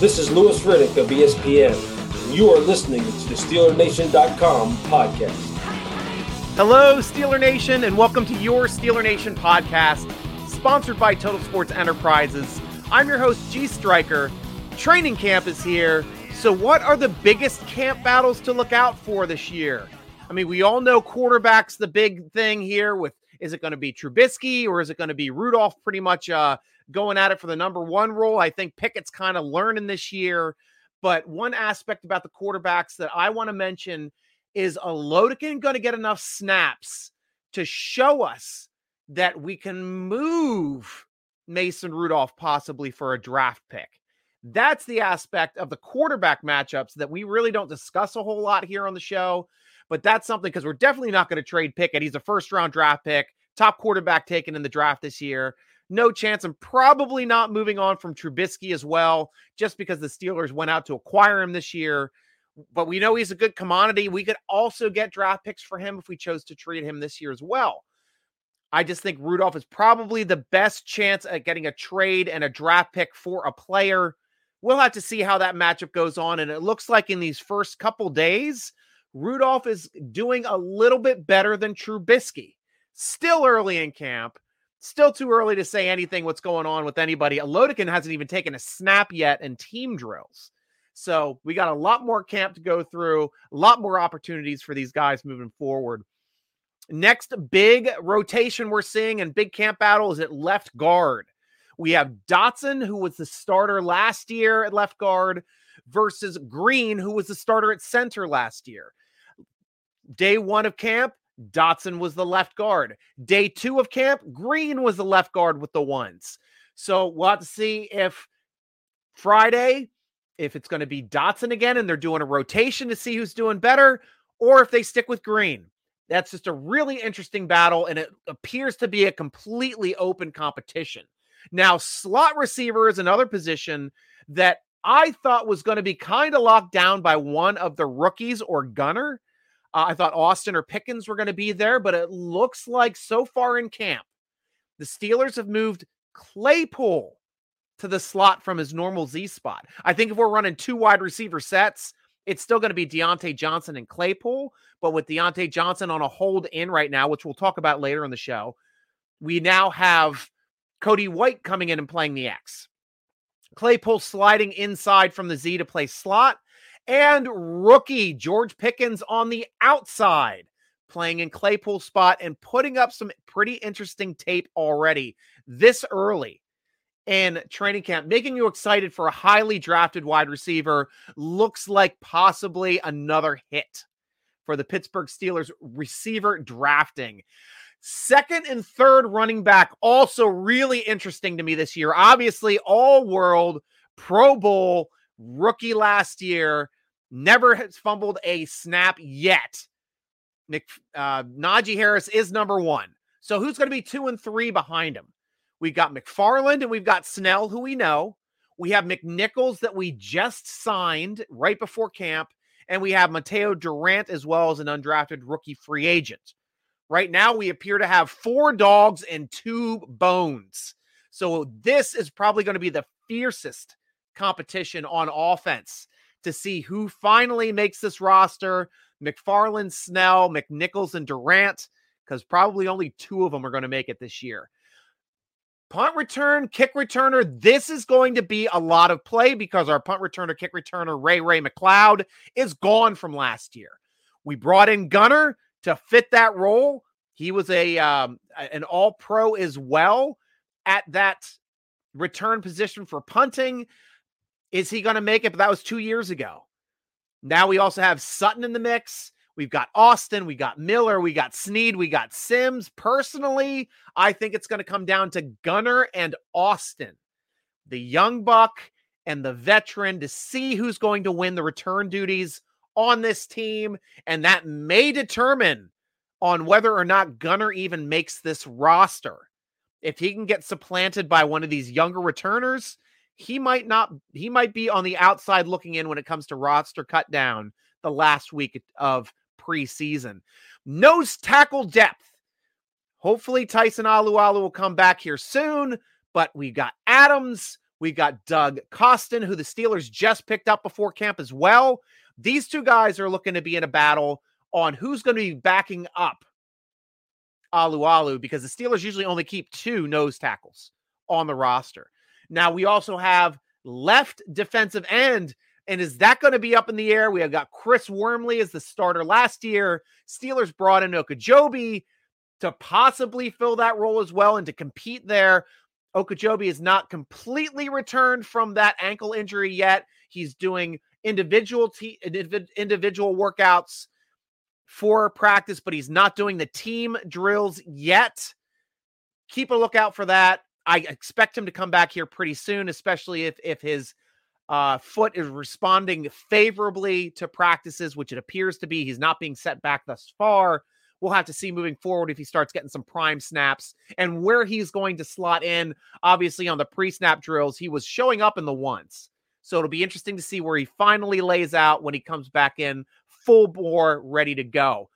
This is Louis Riddick of ESPN, and you are listening to the SteelerNation.com podcast. Hello, Steeler Nation, and welcome to your Steeler Nation podcast, sponsored by Total Sports Enterprises. I'm your host, G Striker. Training camp is here. So, what are the biggest camp battles to look out for this year? I mean, we all know quarterback's the big thing here. With is it going to be Trubisky or is it going to be Rudolph? Pretty much uh, going at it for the number one role. I think Pickett's kind of learning this year. But one aspect about the quarterbacks that I want to mention is Oladokun going to get enough snaps to show us that we can move Mason Rudolph possibly for a draft pick. That's the aspect of the quarterback matchups that we really don't discuss a whole lot here on the show. But that's something because we're definitely not going to trade Pickett. He's a first round draft pick, top quarterback taken in the draft this year no chance. I'm probably not moving on from Trubisky as well, just because the Steelers went out to acquire him this year. But we know he's a good commodity. We could also get draft picks for him if we chose to trade him this year as well. I just think Rudolph is probably the best chance at getting a trade and a draft pick for a player. We'll have to see how that matchup goes on. And it looks like in these first couple days, Rudolph is doing a little bit better than Trubisky. Still early in camp, Still too early to say anything what's going on with anybody. Oladokun hasn't even taken a snap yet in team drills. So we got a lot more camp to go through, a lot more opportunities for these guys moving forward. Next big rotation we're seeing in big camp battle is at left guard. We have Dotson, who was the starter last year at left guard, versus Green, who was the starter at center last year. Day one of camp, Dotson was the left guard. Day two of camp, Green was the left guard with the ones. So we'll have to see if Friday, if it's going to be Dotson again and they're doing a rotation to see who's doing better, or if they stick with Green. That's just a really interesting battle, and it appears to be a completely open competition. Now, slot receiver is another position that I thought was going to be kind of locked down by one of the rookies or Gunner. Uh, I thought Austin or Pickens were going to be there, but it looks like so far in camp, the Steelers have moved Claypool to the slot from his normal Z spot. I think if we're running two wide receiver sets, it's still going to be Diontae Johnson and Claypool. But with Diontae Johnson on a hold in right now, which we'll talk about later in the show, we now have Cody White coming in and playing the X. Claypool sliding inside from the Z to play slot and rookie George Pickens on the outside, playing in Claypool's spot and putting up some pretty interesting tape already this early in training camp, making you excited for a highly drafted wide receiver. Looks like possibly another hit for the Pittsburgh Steelers receiver drafting. Second and third running back, also really interesting to me this year. Obviously, all world, Pro Bowl, rookie last year never has fumbled a snap yet. Nick uh, Najee Harris is number one. So who's going to be two and three behind him? We've got McFarland and we've got Snell, who we know. We have McNichols that we just signed right before camp, and we have Mateo Durant as well as an undrafted rookie free agent. Right now, we appear to have four dogs and two bones. So this is probably going to be the fiercest competition on offense to see who finally makes this roster McFarland, Snell, McNichols, and Durant, because probably only two of them are going to make it this year. Punt return, kick returner. This is going to be a lot of play because our punt returner, kick returner, Ray Ray McCloud, is gone from last year. We brought in Gunner to fit that role. He was a um, an all pro as well at that return position for punting. Is he going to make it? But that was two years ago. Now we also have Sutton in the mix. We've got Austin, we got Miller, we got Sneed, we got Sims. Personally, I think it's going to come down to Gunner and Austin, the young buck and the veteran, to see who's going to win the return duties on this team. And that may determine on whether or not Gunner even makes this roster. If he can get supplanted by one of these younger returners, he might not he might be on the outside looking in when it comes to roster cut down the last week of preseason. Nose tackle depth. Hopefully Tyson Alualu will come back here soon, but we got Adams, We got Doug Costin, who the Steelers just picked up before camp as well. These two guys are looking to be in a battle on who's going to be backing up Alualu because the Steelers usually only keep two nose tackles on the roster. Now we also have left defensive end. And is that going to be up in the air? We have got Chris Wormley as the starter last year. Steelers brought in Ogunjobi to possibly fill that role as well and to compete there. Ogunjobi is not completely returned from that ankle injury yet. He's doing individual te- individual workouts for practice, but he's not doing the team drills yet. Keep a lookout for that. I expect him to come back here pretty soon, especially if if his uh, foot is responding favorably to practices, which it appears to be. He's not being set back thus far. We'll have to see moving forward if he starts getting some prime snaps and where he's going to slot in. Obviously, on the pre snap drills, he was showing up in the ones. So it'll be interesting to see where he finally lays out when he comes back in full bore, ready to go.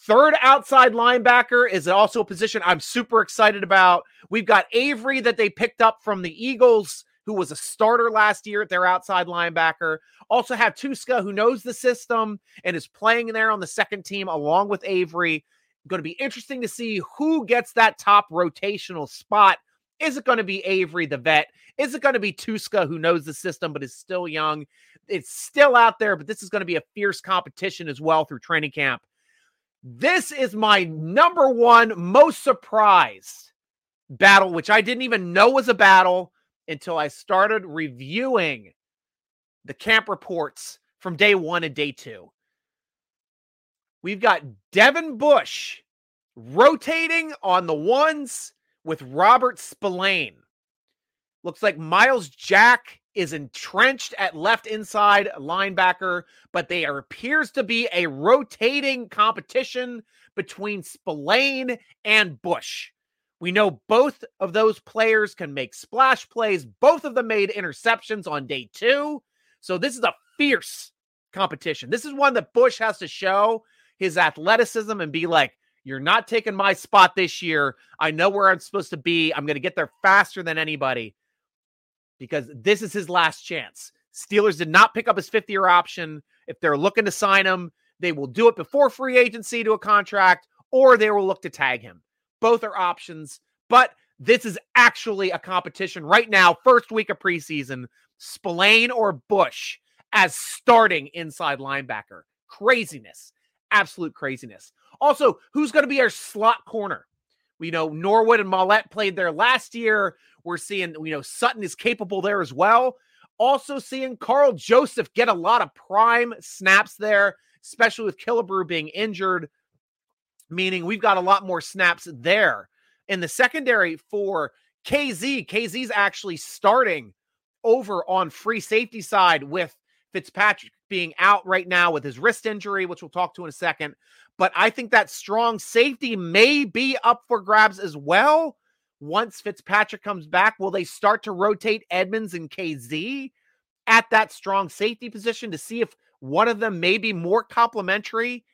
Third outside linebacker is also a position I'm super excited about. We've got Avery that they picked up from the Eagles, who was a starter last year at their outside linebacker. Also have Tuszka, who knows the system and is playing there on the second team along with Avery. Going to be interesting to see who gets that top rotational spot. Is it going to be Avery, the vet? Is it going to be Tuszka, who knows the system but is still young? It's still out there, but this is going to be a fierce competition as well through training camp. This is my number one most surprised battle, which I didn't even know was a battle until I started reviewing the camp reports from day one and day two. We've got Devin Bush rotating on the ones with Robert Spillane. Looks like Myles Jack is entrenched at left inside linebacker, but there appears to be a rotating competition between Spillane and Bush. We know both of those players can make splash plays. Both of them made interceptions on day two. So this is a fierce competition. This is one that Bush has to show his athleticism and be like, you're not taking my spot this year. I know where I'm supposed to be. I'm going to get there faster than anybody because this is his last chance. Steelers did not pick up his fifth year option. If they're looking to sign him, they will do it before free agency to a contract or they will look to tag him. Both are options, but this is actually a competition right now, first week of preseason. Spillane or Bush as starting inside linebacker. Craziness. Absolute craziness. Also, who's going to be our slot corner? We know Norwood and Maulet played there last year. We're seeing, you know, Sutton is capable there as well. Also seeing Karl Joseph get a lot of prime snaps there, especially with Killebrew being injured, meaning we've got a lot more snaps there. In the secondary for Kazee, Kazee's actually starting over on free safety side with Fitzpatrick being out right now with his wrist injury, which we'll talk to in a second. But I think that strong safety may be up for grabs as well once Fitzpatrick comes back, will they start to rotate Edmonds and Kazee at that strong safety position to see if one of them may be more complementary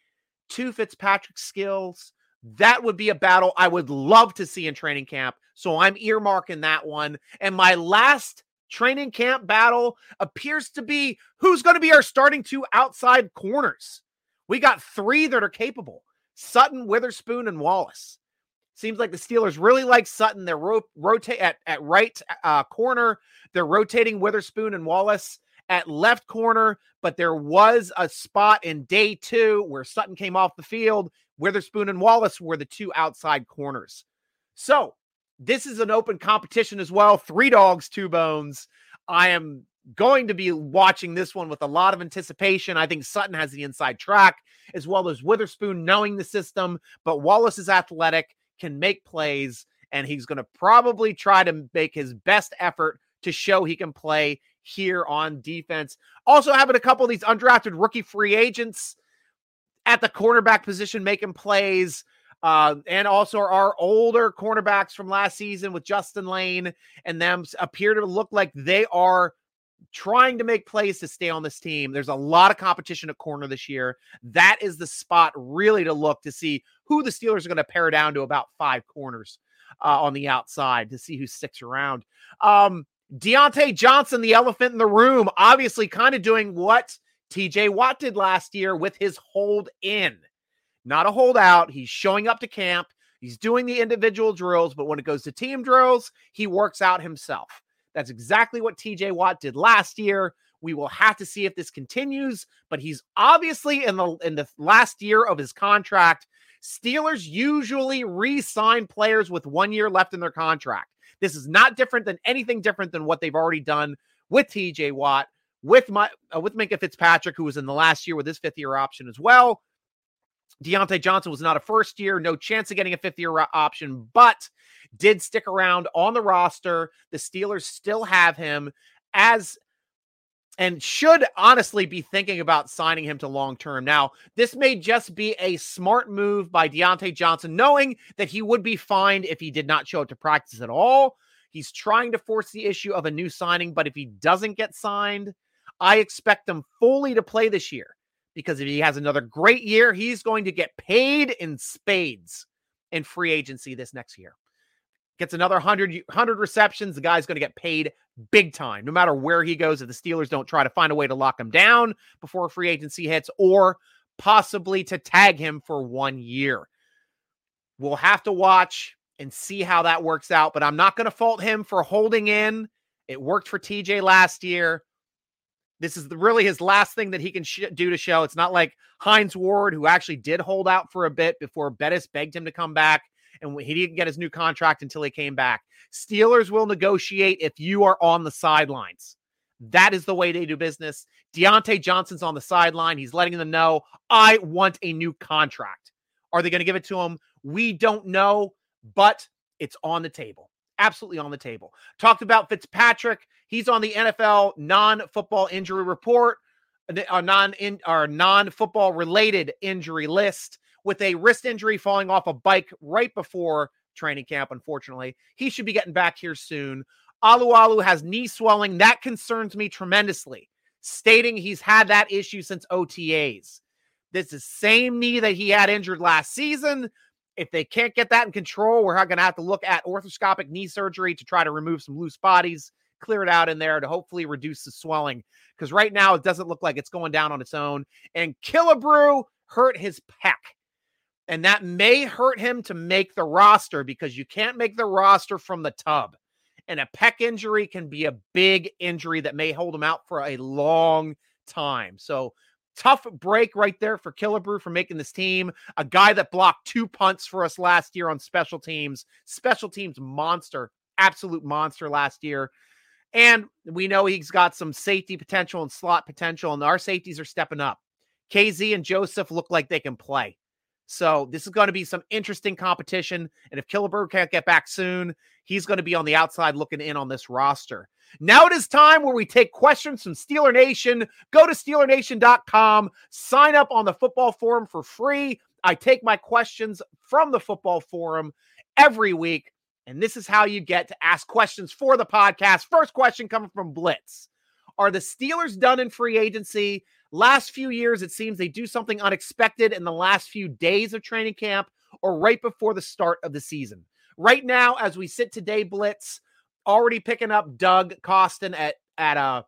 to Fitzpatrick's skills? That would be a battle I would love to see in training camp. So I'm earmarking that one. And my last training camp battle appears to be who's going to be our starting two outside corners. We got three that are capable Sutton, Witherspoon, and Wallace. Seems like the Steelers really like Sutton. They're ro- rotate at, at right uh, corner. They're rotating Witherspoon and Wallace at left corner, but there was a spot in day two where Sutton came off the field. Witherspoon and Wallace were the two outside corners. So this is an open competition as well. Three dogs, two bones. I am going to be watching this one with a lot of anticipation. I think Sutton has the inside track as well as Witherspoon knowing the system, but Wallace is athletic can make plays, and he's going to probably try to make his best effort to show he can play here on defense. Also, having a couple of these undrafted rookie free agents at the cornerback position making plays. Uh, and also our older cornerbacks from last season with Justin Layne and them appear to look like they are trying to make plays to stay on this team. There's a lot of competition at corner this year. That is the spot really to look to see who the Steelers are going to pare down to about five corners uh, on the outside to see who sticks around. Um, Diontae Johnson, the elephant in the room, obviously kind of doing what TJ Watt did last year with his hold in. Not a holdout. He's showing up to camp. He's doing the individual drills, but when it goes to team drills, he works out himself. That's exactly what TJ Watt did last year. We will have to see if this continues, but he's obviously in the in the last year of his contract. Steelers usually re-sign players with 1 year left in their contract. This is not different than anything different than what they've already done with TJ Watt, with my uh, with Minkah Fitzpatrick, who was in the last year with his fifth year option as well. Diontae Johnson was not a first year, no chance of getting a fifth year option, but did stick around on the roster. The Steelers still have him as and should honestly be thinking about signing him to long term. Now, this may just be a smart move by Diontae Johnson, knowing that he would be fined if he did not show up to practice at all. He's trying to force the issue of a new signing, but if he doesn't get signed, I expect him fully to play this year because if he has another great year, he's going to get paid in spades in free agency this next year. Gets another 100, 100 receptions, the guy's going to get paid big time, no matter where he goes. If the Steelers don't try to find a way to lock him down before free agency hits or possibly to tag him for one year. We'll have to watch and see how that works out, but I'm not going to fault him for holding in. It worked for TJ last year. This is really his last thing that he can sh- do to show. It's not like Hines Ward, who actually did hold out for a bit before Bettis begged him to come back, and he didn't get his new contract until he came back. Steelers will negotiate if you are on the sidelines. That is the way they do business. Diontae Johnson's on the sideline. He's letting them know, I want a new contract. Are they going to give it to him? We don't know, but it's on the table. Absolutely on the table. Talked about Fitzpatrick. He's on the NFL non-football injury report, a uh, non in or non-football related injury list with a wrist injury falling off a bike right before training camp. Unfortunately, he should be getting back here soon. Alualu has knee swelling that concerns me tremendously, stating he's had that issue since OTAs. This is same knee that he had injured last season. If they can't get that in control, we're going to have to look at orthoscopic knee surgery to try to remove some loose bodies clear it out in there to hopefully reduce the swelling. Because right now it doesn't look like it's going down on its own. And Killebrew hurt his pec. And that may hurt him to make the roster because you can't make the roster from the tub. And a pec injury can be a big injury that may hold him out for a long time. So tough break right there for Killebrew for making this team. A guy that blocked two punts for us last year on special teams. Special teams monster, absolute monster last year. And we know he's got some safety potential and slot potential, and our safeties are stepping up. Kazee and Joseph look like they can play. So this is going to be some interesting competition. And if Killebrew can't get back soon, he's going to be on the outside looking in on this roster. Now it is time where we take questions from Steeler Nation. Go to SteelerNation.com, sign up on the football forum for free. I take my questions from the football forum every week. And this is how you get to ask questions for the podcast. First question coming from Blitz Are the Steelers done in free agency? Last few years, it seems they do something unexpected in the last few days of training camp or right before the start of the season. Right now, as we sit today, Blitz already picking up Doug Costin at at a uh,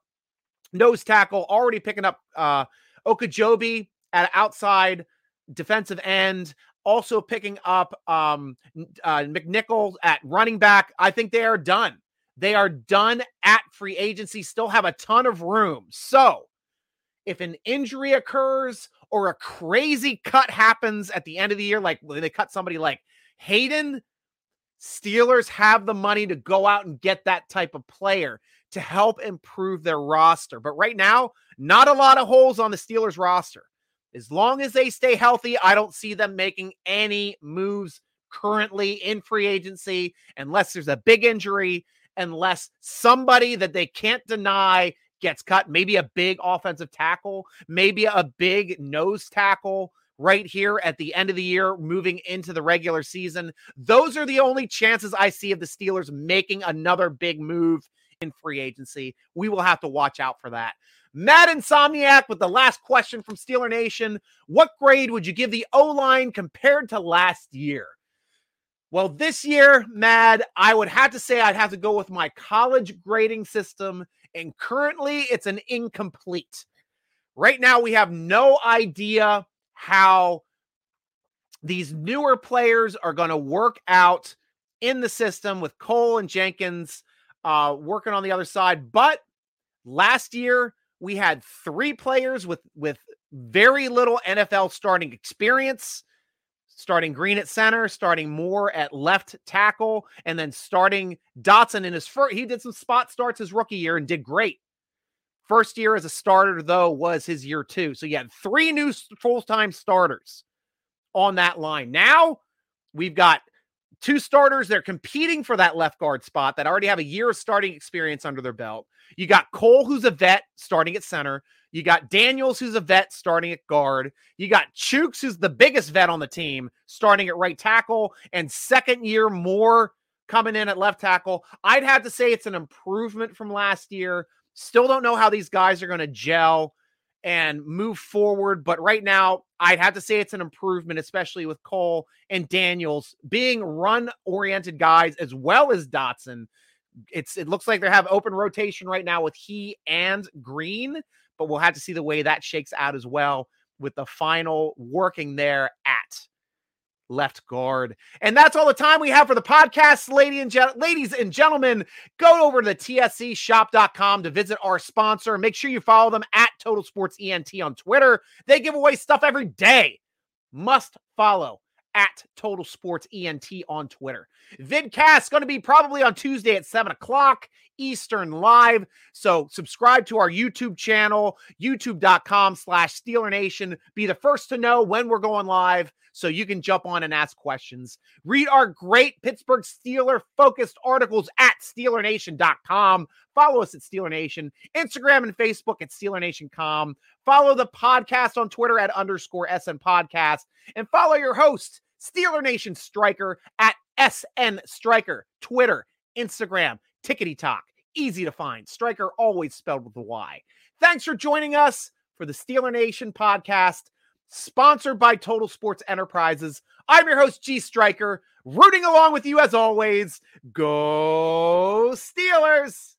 nose tackle, already picking up uh Ogunjobi at outside defensive end also picking up um, uh, McNichol at running back. I think they are done. They are done at free agency, still have a ton of room. So, if an injury occurs or a crazy cut happens at the end of the year, like they cut somebody like Hayden, Steelers have the money to go out and get that type of player to help improve their roster. But right now, not a lot of holes on the Steelers roster. As long as they stay healthy, I don't see them making any moves currently in free agency unless there's a big injury, unless somebody that they can't deny gets cut, maybe a big offensive tackle, maybe a big nose tackle right here at the end of the year, moving into the regular season. Those are the only chances I see of the Steelers making another big move in free agency. We will have to watch out for that. Mad Insomniac with the last question from Steeler Nation. What grade would you give the O line compared to last year? Well, this year, Mad, I would have to say I'd have to go with my college grading system, and currently it's an incomplete. Right now, we have no idea how these newer players are going to work out in the system with Cole and Jenkins uh, working on the other side. But last year, we had three players with with very little NFL starting experience starting Green at center, starting Moore at left tackle, and then starting Dotson in his first. He did some spot starts his rookie year and did great. First year as a starter, though, was his year two. So you had three new full time starters on that line. Now we've got two starters. They're competing for that left guard spot that already have a year of starting experience under their belt. You got Cole, who's a vet, starting at center. You got Daniels, who's a vet, starting at guard. You got Chuks, who's the biggest vet on the team, starting at right tackle, and second year Moore coming in at left tackle. I'd have to say it's an improvement from last year. Still don't know how these guys are going to gel and move forward, but right now I'd have to say it's an improvement, especially with Cole and Daniels being run oriented guys as well as Dotson. It's it looks like they have open rotation right now with he and Green but we'll have to see the way that shakes out as well with the final working there at left guard. And that's all the time we have for the podcast, lady and ladies and gentlemen. Go over to the tscshop.com to visit our sponsor. Make sure you follow them at Total Sports ENT on Twitter. They give away stuff every day. Must follow at Total Sports ENT on Twitter. Vidcast going to be probably on Tuesday at 7 o'clock Eastern live. So subscribe to our YouTube channel, youtube.com slash Steeler Nation. Be the first to know when we're going live so you can jump on and ask questions. Read our great Pittsburgh Steeler focused articles at SteelerNation.com. Follow us at Steeler Nation, Instagram and Facebook at SteelerNation.com. Follow the podcast on Twitter at underscore SN Podcast. And follow your host, Steeler Nation Striker at SN Striker, Twitter, Instagram, Tickety Talk. Easy to find. Striker always spelled with a Y. Thanks for joining us for the Steeler Nation podcast, sponsored by Total Sports Enterprises. I'm your host, G Striker, rooting along with you as always. Go Steelers!